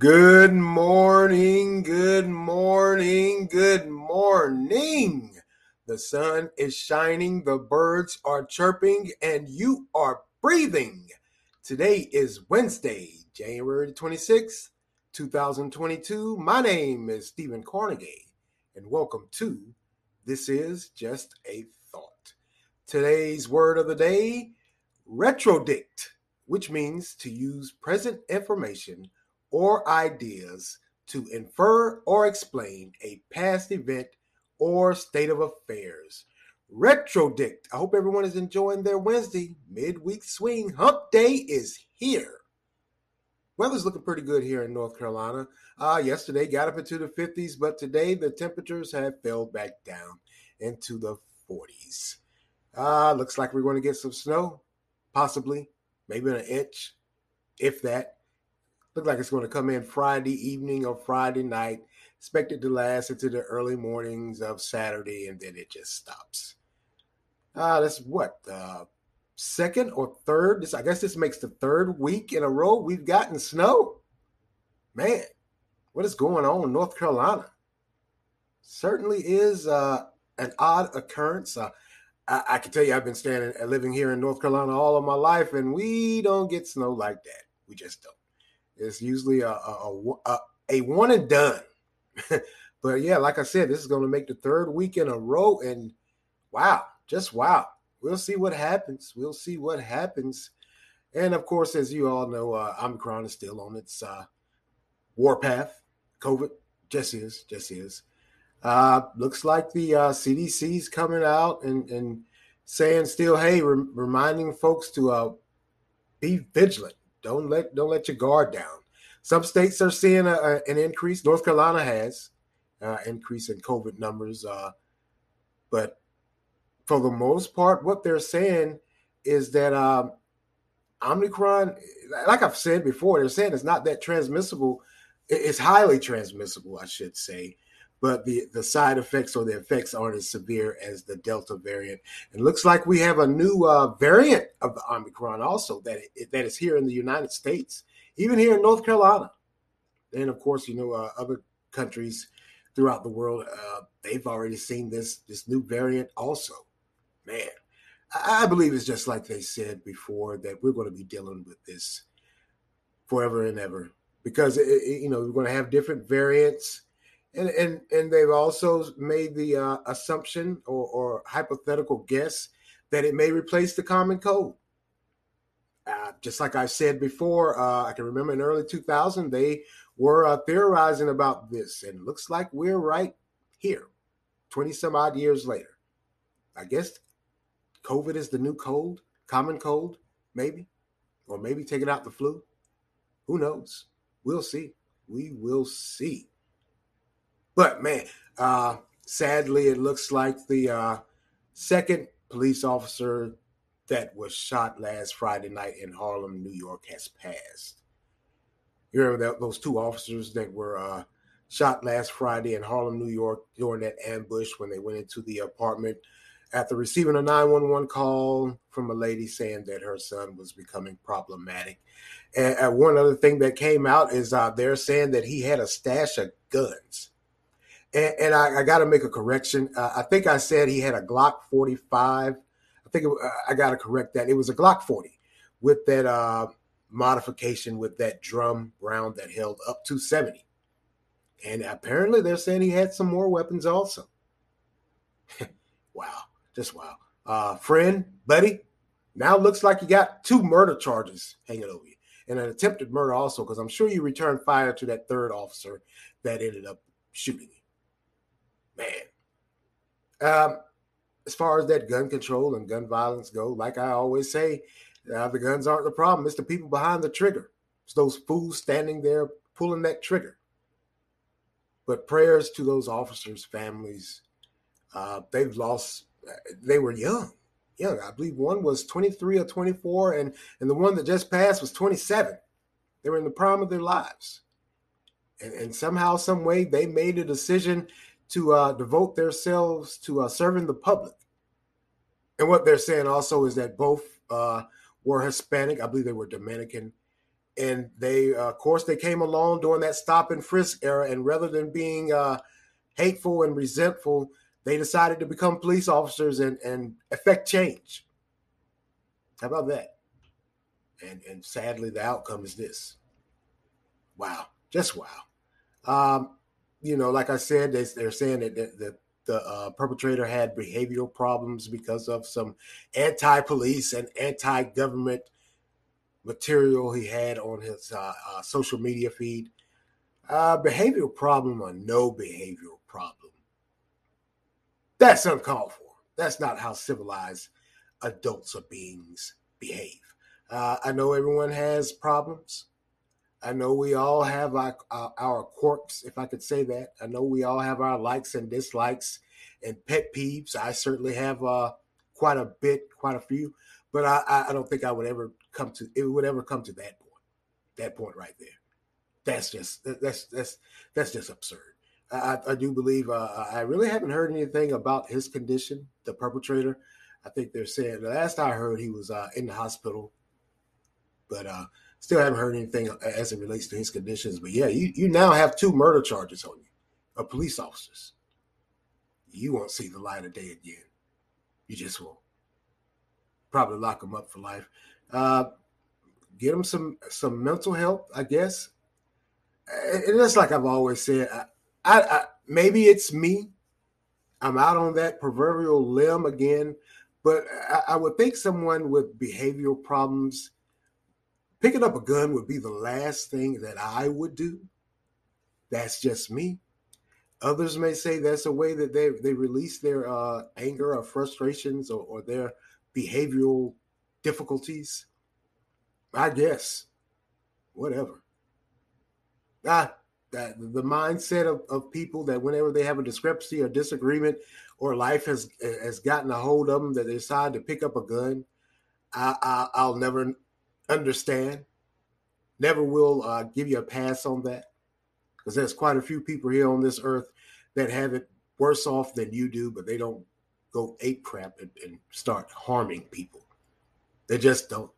Good morning, good morning, good morning. The sun is shining, the birds are chirping, and you are breathing. Today is Wednesday, January 26th, 2022. My name is Stephen Carnegie, and welcome to This is Just a Thought. Today's word of the day retrodict, which means to use present information or ideas to infer or explain a past event or state of affairs. Retrodict. I hope everyone is enjoying their Wednesday midweek swing. Hump day is here. Weather's looking pretty good here in North Carolina. Uh, yesterday got up into the 50s, but today the temperatures have fell back down into the 40s. Uh, looks like we're going to get some snow, possibly, maybe an inch, if that. Look like it's going to come in Friday evening or Friday night. Expected to last into the early mornings of Saturday, and then it just stops. Uh, that's what uh, second or third. This I guess this makes the third week in a row we've gotten snow. Man, what is going on in North Carolina? Certainly is uh, an odd occurrence. Uh, I, I, can tell you, I've been standing, and living here in North Carolina all of my life, and we don't get snow like that. We just don't. It's usually a a, a, a one and done. but yeah, like I said, this is going to make the third week in a row, and wow, just wow. We'll see what happens. We'll see what happens. And of course, as you all know, uh, Omicron is still on its uh, warpath. COVID just is, just is. Uh, looks like the uh, CDC's coming out and, and saying still, hey, re- reminding folks to uh, be vigilant don't let don't let your guard down. Some states are seeing a, a, an increase. North Carolina has uh, increase in COVID numbers, uh, but for the most part, what they're saying is that um, Omicron, like I've said before, they're saying it's not that transmissible. It's highly transmissible, I should say but the, the side effects or the effects aren't as severe as the Delta variant. It looks like we have a new uh, variant of the Omicron also that it, that is here in the United States, even here in North Carolina. And of course, you know, uh, other countries throughout the world, uh, they've already seen this this new variant also. Man, I, I believe it's just like they said before that we're going to be dealing with this forever and ever because it, it, you know we're going to have different variants and and and they've also made the uh, assumption or, or, hypothetical guess that it may replace the common cold. Uh, just like I said before, uh, I can remember in early 2000 they were uh, theorizing about this, and looks like we're right here, 20 some odd years later. I guess COVID is the new cold, common cold, maybe, or maybe taking out the flu. Who knows? We'll see. We will see. But man, uh, sadly, it looks like the uh, second police officer that was shot last Friday night in Harlem, New York, has passed. You remember that, those two officers that were uh, shot last Friday in Harlem, New York, during that ambush when they went into the apartment after receiving a 911 call from a lady saying that her son was becoming problematic. And, one other thing that came out is uh, they're saying that he had a stash of guns and, and I, I got to make a correction. Uh, I think I said he had a Glock 45. I think it, uh, I got to correct that. It was a Glock 40 with that uh, modification with that drum round that held up to 70. And apparently they're saying he had some more weapons also. wow, just wow. Uh, friend, buddy, now looks like you got two murder charges hanging over you and an attempted murder also, because I'm sure you returned fire to that third officer that ended up shooting you man. Um, as far as that gun control and gun violence go, like I always say, uh, the guns aren't the problem. It's the people behind the trigger. It's those fools standing there pulling that trigger. But prayers to those officers' families. Uh, they've lost. They were young, young. I believe one was 23 or 24, and and the one that just passed was 27. They were in the prime of their lives, and, and somehow, some way, they made a decision to uh, devote themselves to uh, serving the public. And what they're saying also is that both uh, were Hispanic. I believe they were Dominican. and they, uh, of course, they came along during that stop and frisk era, and rather than being uh, hateful and resentful, they decided to become police officers and and affect change. How about that? And and sadly, the outcome is this. Wow, just wow. Um, you know, like I said, they, they're saying that the, the, the uh, perpetrator had behavioral problems because of some anti-police and anti-government material he had on his uh, uh, social media feed. Uh, behavioral problem or no behavioral problem. That's uncalled for. That's not how civilized adults or beings behave. Uh, I know everyone has problems. I know we all have our, our, quirks, if I could say that. I know we all have our likes and dislikes and pet peeves. I certainly have uh, quite a bit, quite a few, but I, I don't think I would ever come to it would ever come to that point. That point right there. That's just that's that's that's just absurd. I, I do believe uh, I really haven't heard anything about his condition, the perpetrator. I think they're saying the last I heard he was uh, in the hospital, but uh, still haven't heard anything as it relates to his conditions. But yeah, you, you now have two murder charges on you, of police officers. You won't see the light of day again. You just won't. Probably lock them up for life. Uh, get them some some mental health, I guess. And that's like I've always said. I, I, I maybe it's me. I'm out on that proverbial limb again, but I, I would think someone with behavioral problems picking up a gun would be the last thing that I would do. That's just me. Others may say that's a way that they, they release their uh, anger or frustrations or, or their behavioral difficulties. I guess. Whatever. Ah, that the mindset of, of people that whenever they have a discrepancy or disagreement or life has has gotten a hold of them that they decide to pick up a gun, I, I I'll never understand. Never will uh, give you a pass on that because there's quite a few people here on this earth that have it worse off than you do, but they don't go ape crap and, and start harming people. They just don't.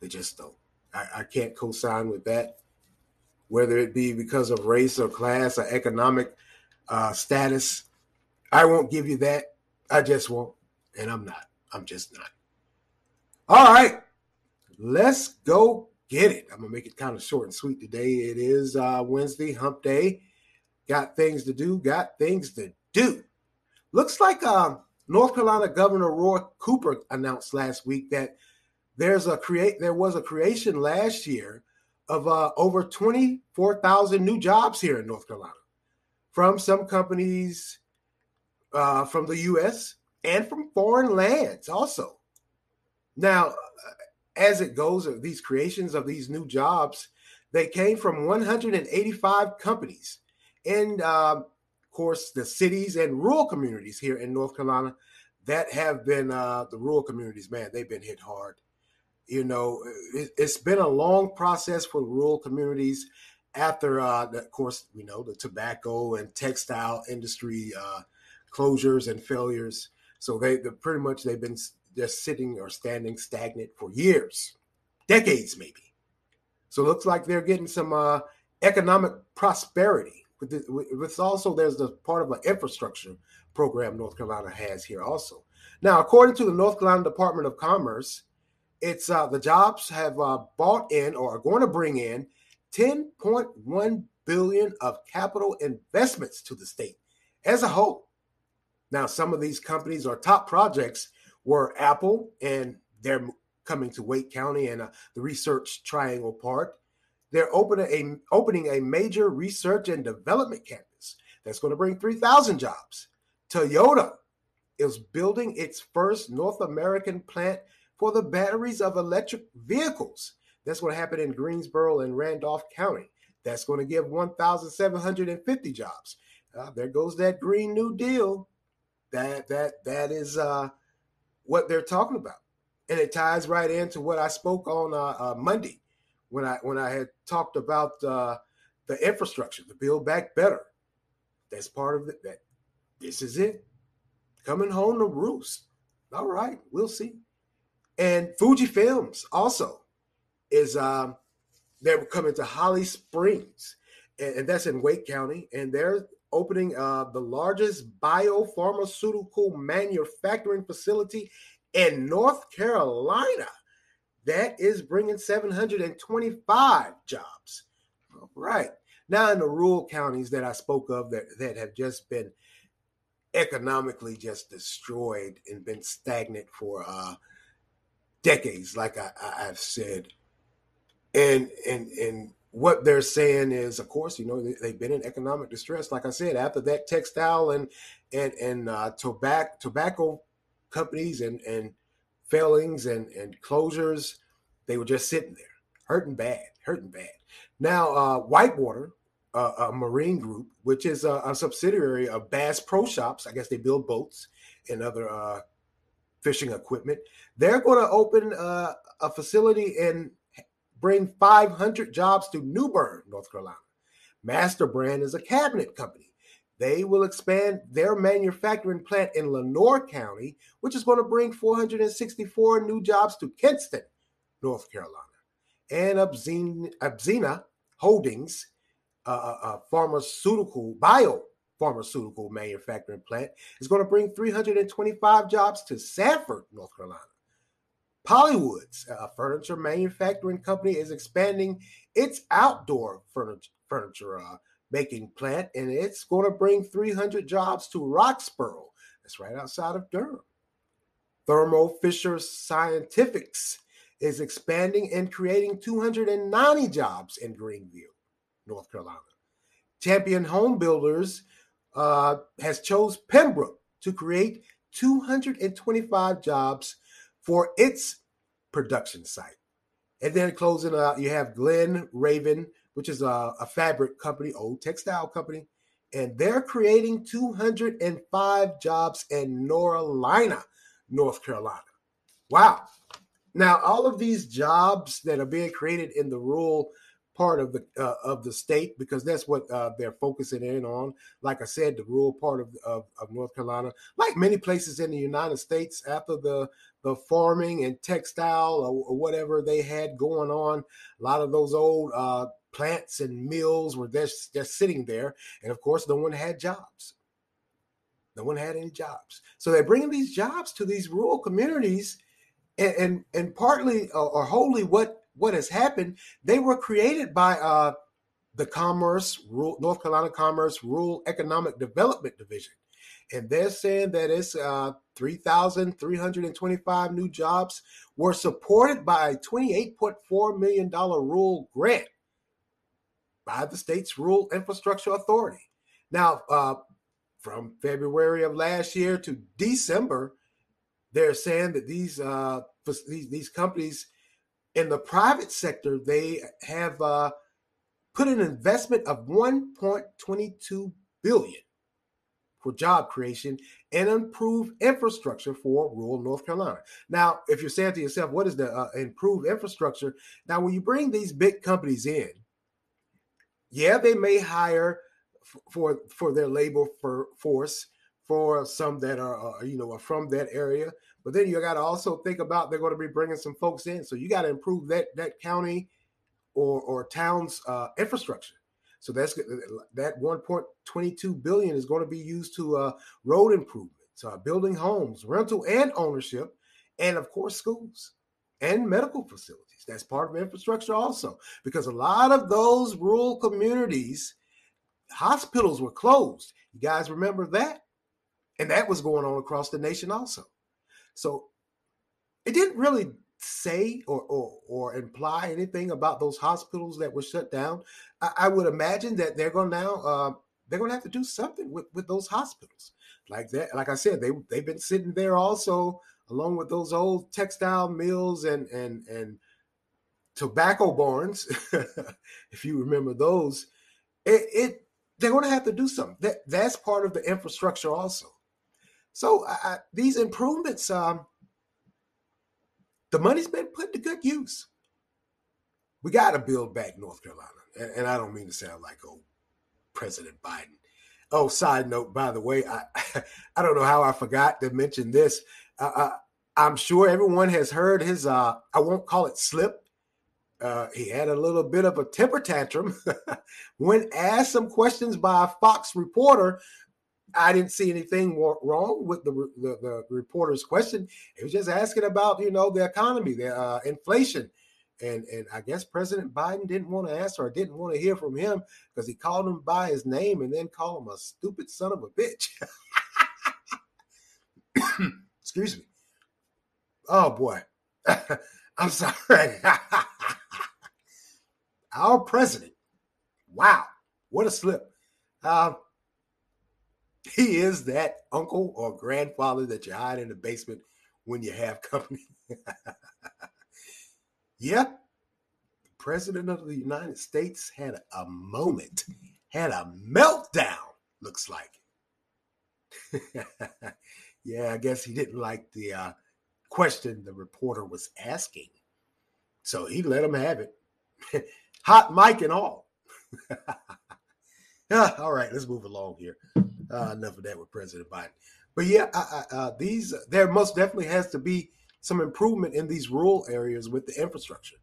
They just don't. I, I can't co-sign with that, whether it be because of race or class or economic uh, status. I won't give you that. I just won't, and I'm not. I'm just not. All right. Let's go get it. I'm gonna make it kind of short and sweet today. It is uh, Wednesday, Hump Day. Got things to do. Got things to do. Looks like uh, North Carolina Governor Roy Cooper announced last week that there's a create. There was a creation last year of uh, over 24,000 new jobs here in North Carolina from some companies uh, from the U.S. and from foreign lands also. Now, as it goes, of these creations of these new jobs, they came from 185 companies. And uh, of course, the cities and rural communities here in North Carolina that have been uh, the rural communities, man, they've been hit hard. You know, it, has been a long process for rural communities after, uh, of course, we know the tobacco and textile industry uh, closures and failures. So they pretty much they've been just sitting or standing stagnant for years, decades maybe. So it looks like they're getting some uh, economic prosperity. With, also there's the part of an infrastructure program North Carolina has here also. Now, according to the North Carolina Department of Commerce, it's uh, the jobs have uh, bought in or are going to bring in 10.1 billion of capital investments to the state as a whole. Now, some of these companies are top projects were Apple, and they're coming to Wake County and uh, the Research Triangle Park. They're opening a, opening a major research and development campus that's going to bring 3,000 jobs. Toyota is building its first North American plant for the batteries of electric vehicles. That's going to happen in Greensboro and Randolph County. That's going to give 1,750 jobs. Uh, there goes that Green New Deal. That that that is uh, what they're talking about, and it ties right into what I spoke on uh, uh, Monday when I when I had talked about uh, the infrastructure, the Build Back Better. That's part of it. That this is it, coming home to roost. All right, we'll see. And Fuji Films also is um, they're coming to Holly Springs, and, and that's in Wake County, and they're opening uh, the largest biopharmaceutical manufacturing facility in North Carolina. That is bringing 725 jobs. All right. Now, in the rural counties that I spoke of that, that have just been economically just destroyed and been stagnant for uh, decades, like I, have said, and and and what they're saying is, of course, you know they, have been in economic distress. Like I said, after that textile and and and uh, tobacco tobacco companies and and failings and and closures, they were just sitting there, hurting bad, hurting bad. Now, uh, Whitewater, uh, a marine group, which is a, a, subsidiary of Bass Pro Shops, I guess they build boats and other uh, fishing equipment. They're going to open uh, a facility and bring 500 jobs to New Bern, North Carolina. Master Brand is a cabinet company. They will expand their manufacturing plant in Lenoir County, which is going to bring 464 new jobs to Kinston, North Carolina. And Abzena, Holdings, a, a pharmaceutical, bio pharmaceutical manufacturing plant, is going to bring 325 jobs to Sanford, North Carolina. Polywoods, a furniture manufacturing company, is expanding its outdoor furniture, furniture uh, making plant, and it's going to bring 300 jobs to Roxboro. That's right outside of Durham. Thermo Fisher Scientifics is expanding and creating 290 jobs in Greenville, North Carolina. Champion Home Builders uh, has chose Pembroke to create 225 jobs for its production site. And then closing out, you have Glen Raven, which is a, a fabric company, old textile company, and they're creating 205 jobs in Norlina, North Carolina. Wow. Now, all of these jobs that are being created in the rural part of the uh, of the state, because that's what uh, they're focusing in on. Like I said, the rural part of, of, of North Carolina, like many places in the United States, after the the farming and textile or, or whatever they had going on, a lot of those old uh, plants and mills were just just sitting there, and of course, no one had jobs. No one had any jobs, so they're bringing these jobs to these rural communities and and, and partly or wholly what what has happened, they were created by uh, the Commerce North Carolina Commerce Rural Economic Development Division, and they're saying that it's uh, 3,325 new jobs were supported by a 28.4 million dollar rural grant by the state's Rural Infrastructure Authority. Now, uh, from February of last year to December, they're saying that these uh, these, these companies in the private sector they have uh, put an investment of 1.22 billion for job creation and improve infrastructure for rural North Carolina. Now, if you're saying to yourself, what is the uh, improved infrastructure? Now, when you bring these big companies in, yeah, they may hire f- for for their labor for force for some that are uh, you know are from that area, but then you got to also think about they're going to be bringing some folks in, so you got to improve that that county or or town's uh, infrastructure. So that's that 1.22 billion is going to be used to uh, road improvements, uh, building homes, rental and ownership, and of course schools and medical facilities. That's part of infrastructure also, because a lot of those rural communities, hospitals were closed. You guys remember that? And that was going on across the nation also. So it didn't really say or, or, or imply anything about those hospitals that were shut down. I, I would imagine that they're going to now uh, they're going to have to do something with, with those hospitals like that. Like I said, they they've been sitting there also along with those old textile mills and and and tobacco barns, if you remember those. It, it they're going to have to do something. That that's part of the infrastructure also. So uh, these improvements, um, the money's been put to good use. We got to build back North Carolina, and, and, I don't mean to sound like old President Biden. Oh, side note, by the way, I I don't know how I forgot to mention this. Uh, uh, I'm sure everyone has heard his. Uh, I won't call it slip. uh, he had a little bit of a temper tantrum when asked some questions by a Fox reporter. I didn't see anything wrong with the, the, the reporter's question. He was just asking about, you know, the economy, the uh, inflation, and and I guess President Biden didn't want to answer or didn't want to hear from him because he called him by his name and then called him a stupid son of a bitch. Excuse me. Oh boy. I'm sorry. Our president. Wow. What a slip. Uh, he is that uncle or grandfather that you hide in the basement when you have company. yeah, The president of the United States had a moment, had a meltdown, looks like. yeah, I guess he didn't like the uh, question the reporter was asking. So he let him have it. Hot mic and all. all right, let's move along here. Uh, enough of that with President Biden. But yeah, I, I, uh, these there most definitely has to be some improvement in these rural areas with the infrastructure.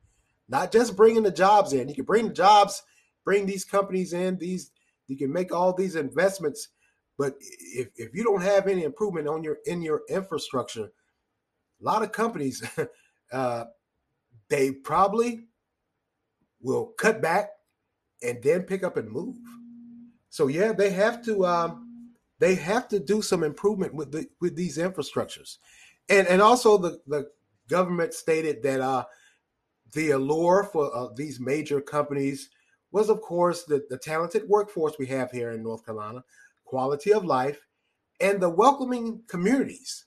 Not just bringing the jobs in. You can bring the jobs, bring these companies in. These you can make all these investments, but if, if you don't have any improvement on your in your infrastructure, a lot of companies, uh, they probably will cut back and then pick up and move. So yeah, they have to um, they have to do some improvement with the with these infrastructures, and and also the the government stated that uh, the allure for uh, these major companies was, of course, the, the talented workforce we have here in North Carolina, quality of life, and the welcoming communities.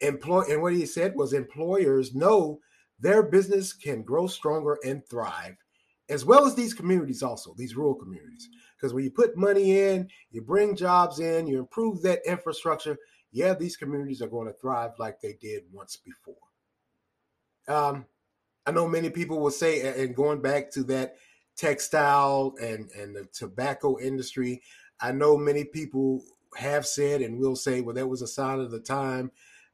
Employ and what he said was employers know their business can grow stronger and thrive as well as these communities also these rural communities because when you put money in you bring jobs in you improve that infrastructure yeah these communities are going to thrive like they did once before um, i know many people will say and going back to that textile and and the tobacco industry i know many people have said and will say well that was a sign of the time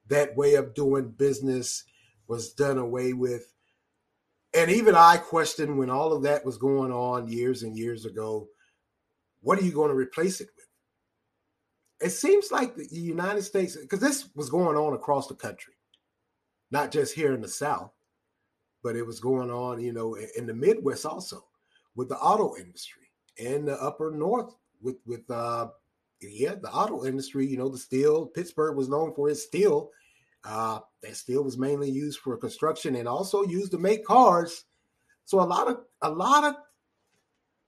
that way of doing business was done away with. And even I questioned when all of that was going on years and years ago, what are you going to replace it with? It seems like the United States, because this was going on across the country, not just here in the South, but it was going on, you know, in the Midwest also with the auto industry and the upper North with with uh, yeah, the auto industry, you know, the steel, Pittsburgh was known for its steel. Uh, that steel was mainly used for construction and also used to make cars. So a lot of a lot of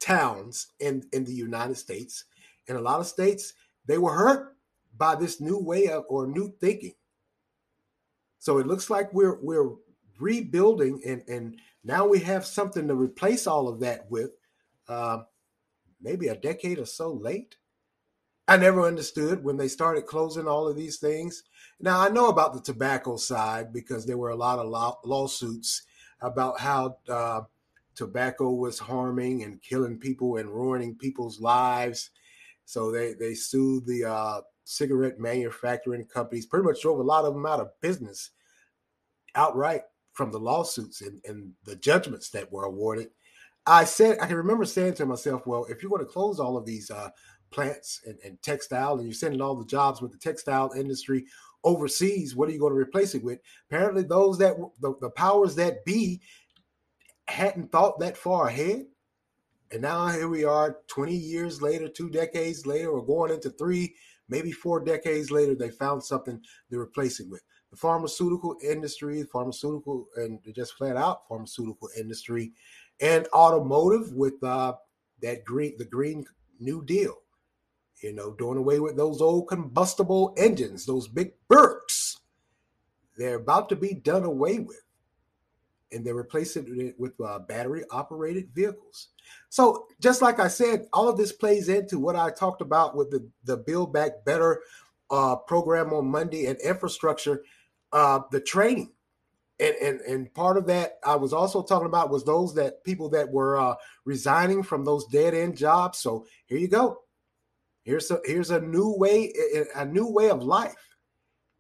towns in, in the United States In a lot of states, they were hurt by this new way of or new thinking. So it looks like we're we're rebuilding and and now we have something to replace all of that with. Uh, maybe a decade or so late. I never understood when they started closing all of these things. Now I know about the tobacco side because there were a lot of law- lawsuits about how uh, tobacco was harming and killing people and ruining people's lives. So they they sued the uh, cigarette manufacturing companies. Pretty much drove a lot of them out of business outright from the lawsuits and, and the judgments that were awarded. I said I can remember saying to myself, well, if you're going to close all of these uh, plants and, and textile, and you're sending all the jobs with the textile industry overseas, what are you going to replace it with? Apparently, those that the, the powers that be hadn't thought that far ahead. And now here we are 20 years later, two decades later, or going into three, maybe four decades later, they found something to replace it with. The pharmaceutical industry, pharmaceutical, and just flat out pharmaceutical industry, and automotive with uh, that green, the Green New Deal you know, doing away with those old combustible engines, those big burps. They're about to be done away with. And they're replacing it with uh, battery operated vehicles. So, just like I said, all of this plays into what I talked about with the, the Build Back Better uh, program on Monday and infrastructure, uh, the training. And, and and part of that I was also talking about was those that people that were uh, resigning from those dead end jobs. So here you go Here's a here's a new way a new way of life.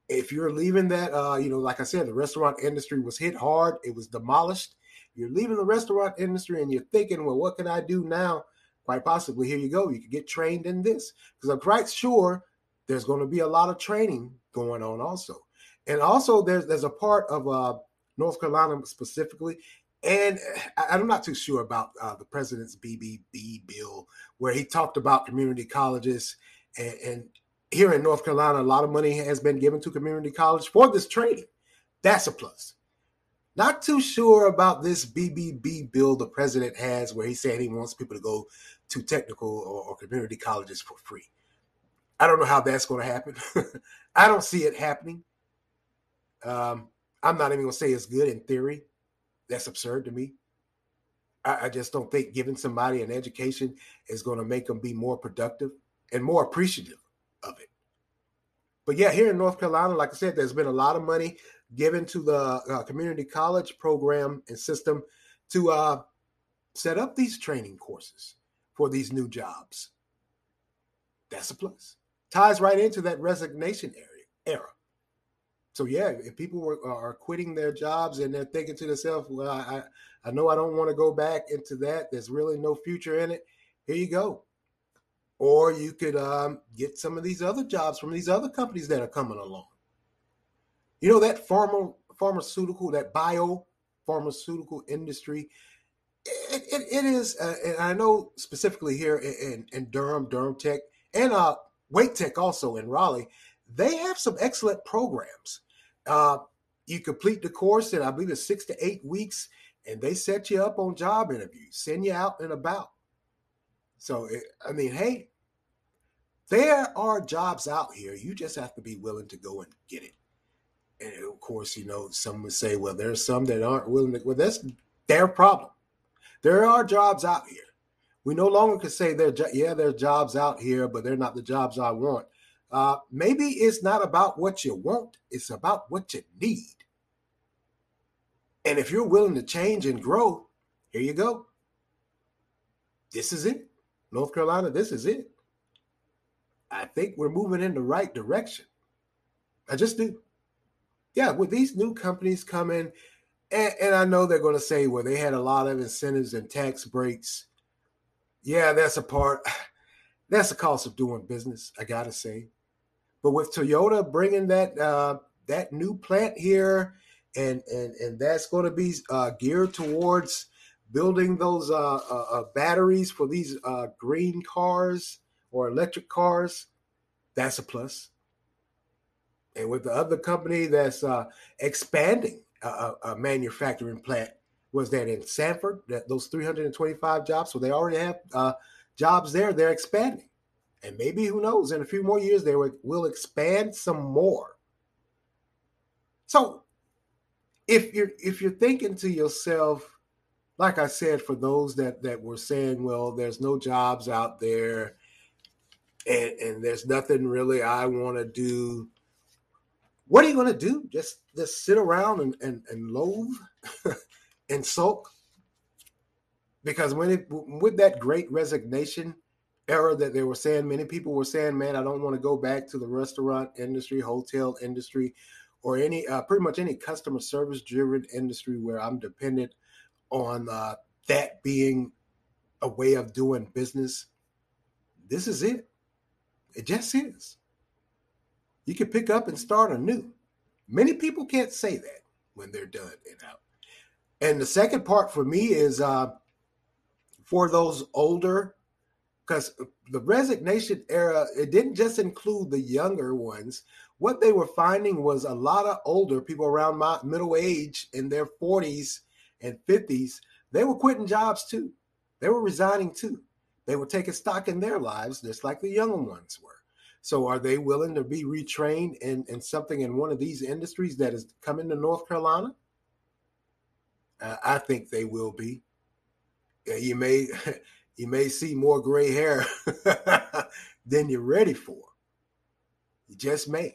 If you're leaving that, uh, you know, like I said, the restaurant industry was hit hard. It was demolished. you're leaving the restaurant industry and you're thinking, well, what can I do now? Quite possibly, here you go. You can get trained in this because I'm quite sure there's going to be a lot of training going on also. And also, there's there's a part of uh, North Carolina specifically, and I'm not too sure about uh, the president's BBB bill where he talked about community colleges and, and here in North Carolina, a lot of money has been given to community college for this training. That's a plus. Not too sure about this BBB bill the president has, where he said he wants people to go to technical or, or community colleges for free. I don't know how that's going to happen. I don't see it happening. Um, I'm not even going to say it's good in theory. That's absurd to me. I, I just don't think giving somebody an education is going to make them be more productive and more appreciative of it. But yeah, here in North Carolina, like I said, there's been a lot of money given to the uh, community college program and system to uh, set up these training courses for these new jobs. That's a plus. Ties right into that resignation area era. So yeah, if people were, are quitting their jobs and they're thinking to themselves, "Well, I I know I don't want to go back into that. There's really no future in it." Here you go. Or you could um, get some of these other jobs from these other companies that are coming along. You know that pharma, pharmaceutical, that bio pharmaceutical industry. It, it, it is, uh, and I know specifically here in, in Durham, Durham Tech, and uh, Wake Tech also in Raleigh, they have some excellent programs. Uh, you complete the course in, I believe, it's six to eight weeks, and they set you up on job interviews, send you out and about. So, I mean, hey, there are jobs out here. You just have to be willing to go and get it. And of course, you know, some would say, well, there's some that aren't willing to. Well, that's their problem. There are jobs out here. We no longer can say there, yeah, there's jobs out here, but they're not the jobs I want. Uh, maybe it's not about what you want; it's about what you need. And if you're willing to change and grow, here you go. This is it. North Carolina, this is it. I think we're moving in the right direction. I just do yeah, with these new companies coming, and, and I know they're going to say, well, they had a lot of incentives and tax breaks. Yeah, that's a part. That's the cost of doing business. I gotta say, but with Toyota bringing that uh, that new plant here, and and and that's going to be uh, geared towards building those uh, uh, uh batteries for these uh, green cars or electric cars. That's a plus. and with the other company that's uh, expanding a, a, manufacturing plant was that in Sanford, that those 325 jobs. So they already have uh, jobs there. They're expanding, and maybe who knows? In a few more years, they will expand some more. So, if you're if you're thinking to yourself, like I said, for those that that were saying, well, there's no jobs out there, and and there's nothing really I want to do what are you going to do? Just just sit around and and, and loathe and sulk? Because when it with that great resignation era that they were saying, many people were saying, "Man, I don't want to go back to the restaurant industry, hotel industry, or any uh, pretty much any customer service driven industry where I'm dependent on uh, that being a way of doing business." This is it. It just is you can pick up and start anew. Many people can't say that when they're done and out. And the second part for me is uh, for those older, because the resignation era, it didn't just include the younger ones. What they were finding was a lot of older people around my middle age in their 40s and 50s, they were quitting jobs too. They were resigning too. They were taking stock in their lives, just like the younger ones were. So are they willing to be retrained in, in something in one of these industries that is coming to North Carolina? Uh, I think they will be. You may you may see more gray hair than you're ready for. You just may.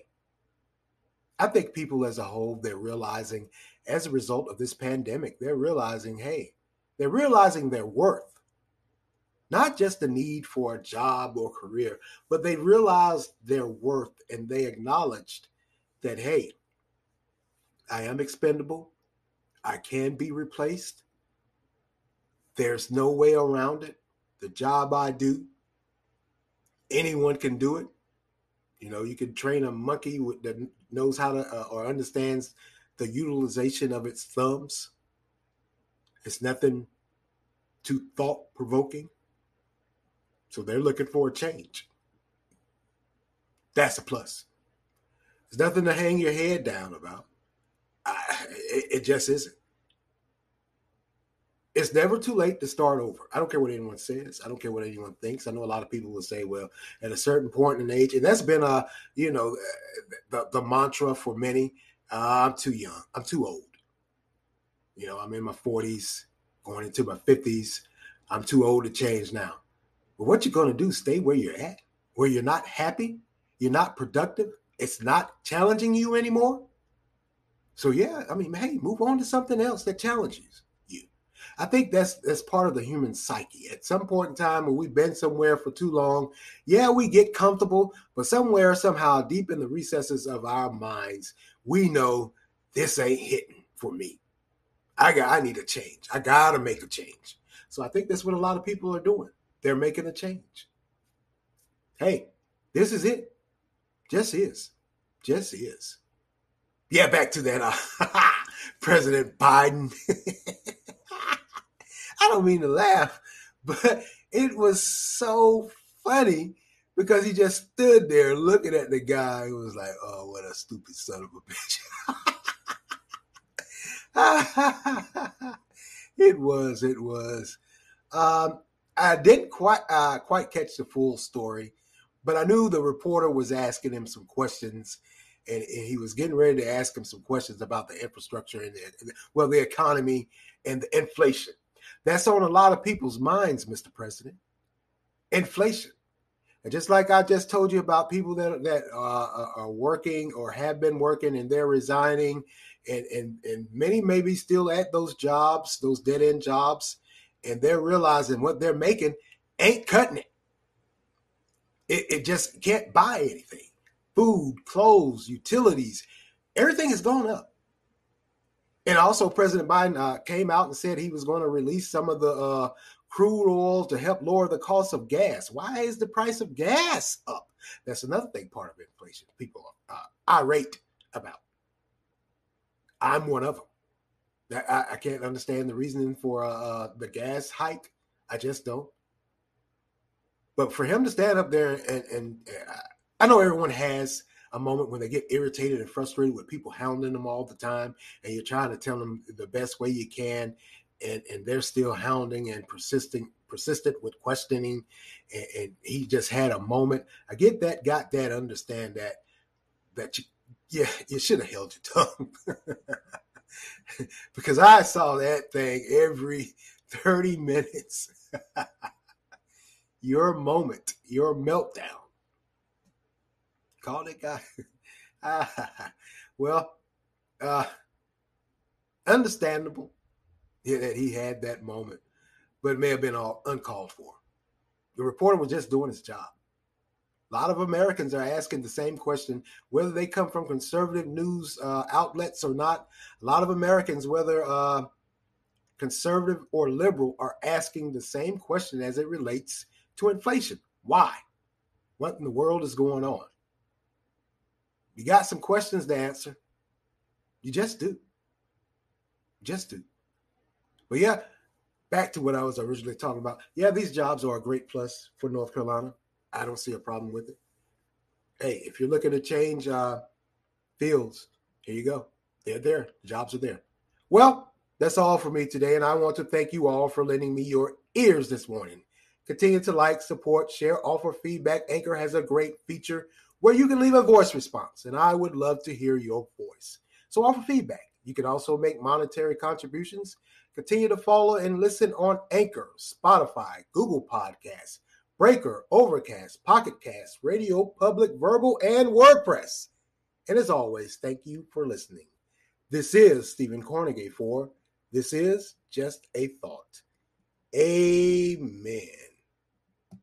I think people as a whole, they're realizing as a result of this pandemic, they're realizing, hey, they're realizing their worth not just the need for a job or career, but they realized their worth and they acknowledged that, hey, I am expendable. I can be replaced. There's no way around it. The job I do, anyone can do it. You know, you can train a monkey that knows how to uh, or understands the utilization of its thumbs. It's nothing too thought provoking. So they're looking for a change. That's a plus. There's nothing to hang your head down about. I, it, it just isn't. It's never too late to start over. I don't care what anyone says. I don't care what anyone thinks. I know a lot of people will say, well, at a certain point in age, and that's been a, you know, the, the mantra for many. Uh, I'm too young. I'm too old. You know, I'm in my 40s, going into my 50s. I'm too old to change now. But what you're going to do, stay where you're at, where you're not happy, you're not productive, it's not challenging you anymore. So yeah, I mean, hey, move on to something else that challenges. I think that's that's part of the human psyche. At some point in time when we've been somewhere for too long, yeah, we get comfortable, but somewhere, somehow, deep in the recesses of our minds, we know this ain't hitting for me. I got I need a change. I gotta make a change. So I think that's what a lot of people are doing. They're making a change. Hey, this is it. Just is. Just is. Yeah, back to that uh, President Biden. I don't mean to laugh, but it was so funny because he just stood there looking at the guy who was like, oh, what a stupid son of a bitch. it was, it was. Um, I didn't quite uh, quite catch the full story, but I knew the reporter was asking him some questions, and, and he was getting ready to ask him some questions about the infrastructure and the, well, the economy and the inflation. That's on a lot of people's minds, Mr. President. Inflation. And just like I just told you about people that that uh, are working or have been working and they're resigning, and and and many maybe still at those jobs, those dead end jobs, and they're realizing what they're making ain't cutting it. It, it just can't buy anything. Food, clothes, utilities, everything has gone up. And also, President Biden uh, came out and said he was going to release some of the uh, crude oil to help lower the cost of gas. Why is the price of gas up? That's another thing part of inflation. People are uh, irate about. I'm one of them. I, I can't understand the reasoning for uh, uh, the gas hike. I just don't. But for him to stand up there and, and uh, I know everyone has a moment when they get irritated and frustrated with people hounding them all the time, and you're trying to tell them the best way you can, and, and they're still hounding and persisting, persistent with questioning, and, and he just had a moment. I get that, got that, understand that, that you, yeah, you should have held your tongue. because I saw that thing every 30 minutes. your moment, your meltdown. Called it, guy. well, uh, understandable that he had that moment, but it may have been all uncalled for. The reporter was just doing his job. A lot of Americans are asking the same question, whether they come from conservative news uh, outlets or not. A lot of Americans, whether uh, conservative or liberal, are asking the same question as it relates to inflation. Why? What in the world is going on? You got some questions to answer. You just do. Just do. But yeah, back to what I was originally talking about. Yeah, these jobs are a great plus for North Carolina. I don't see a problem with it. Hey, if you're looking to change uh, fields, here you go. They're there. The Jobs are there. Well, that's all for me today. And I want to thank you all for lending me your ears this morning. Continue to like, support, share, offer feedback. Anchor has a great feature where you can leave a voice response, and I would love to hear your voice. So offer feedback. You can also make monetary contributions. Continue to follow and listen on Anchor, Spotify, Google Podcasts, Breaker, Overcast, Pocket Cast, Radio Public, Verbal, and WordPress. And as always, thank you for listening. This is Stephen Cornegay for This Is Just a Thought. Amen.